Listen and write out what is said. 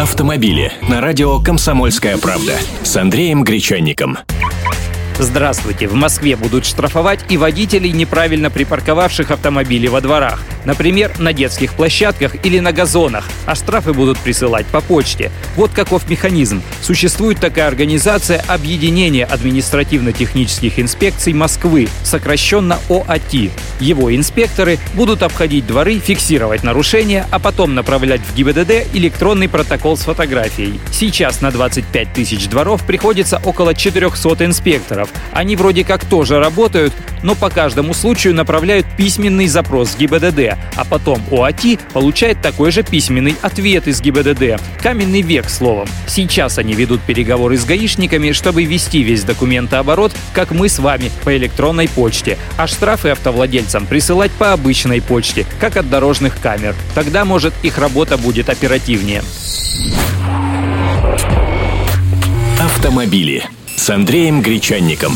автомобили на радио «Комсомольская правда» с Андреем Гречанником. Здравствуйте! В Москве будут штрафовать и водителей, неправильно припарковавших автомобили во дворах. Например, на детских площадках или на газонах, а штрафы будут присылать по почте. Вот каков механизм. Существует такая организация Объединение административно-технических инспекций Москвы, сокращенно ОАТИ. Его инспекторы будут обходить дворы, фиксировать нарушения, а потом направлять в ГИБДД электронный протокол с фотографией. Сейчас на 25 тысяч дворов приходится около 400 инспекторов. Они вроде как тоже работают, но по каждому случаю направляют письменный запрос в ГИБДД, а потом ОАТИ получает такой же письменный ответ из ГИБДД. Каменный век, словом. Сейчас они ведут переговоры с гаишниками, чтобы вести весь документооборот, как мы с вами, по электронной почте, а штрафы автовладельцам присылать по обычной почте, как от дорожных камер. Тогда, может, их работа будет оперативнее. Автомобили с Андреем Гречанником.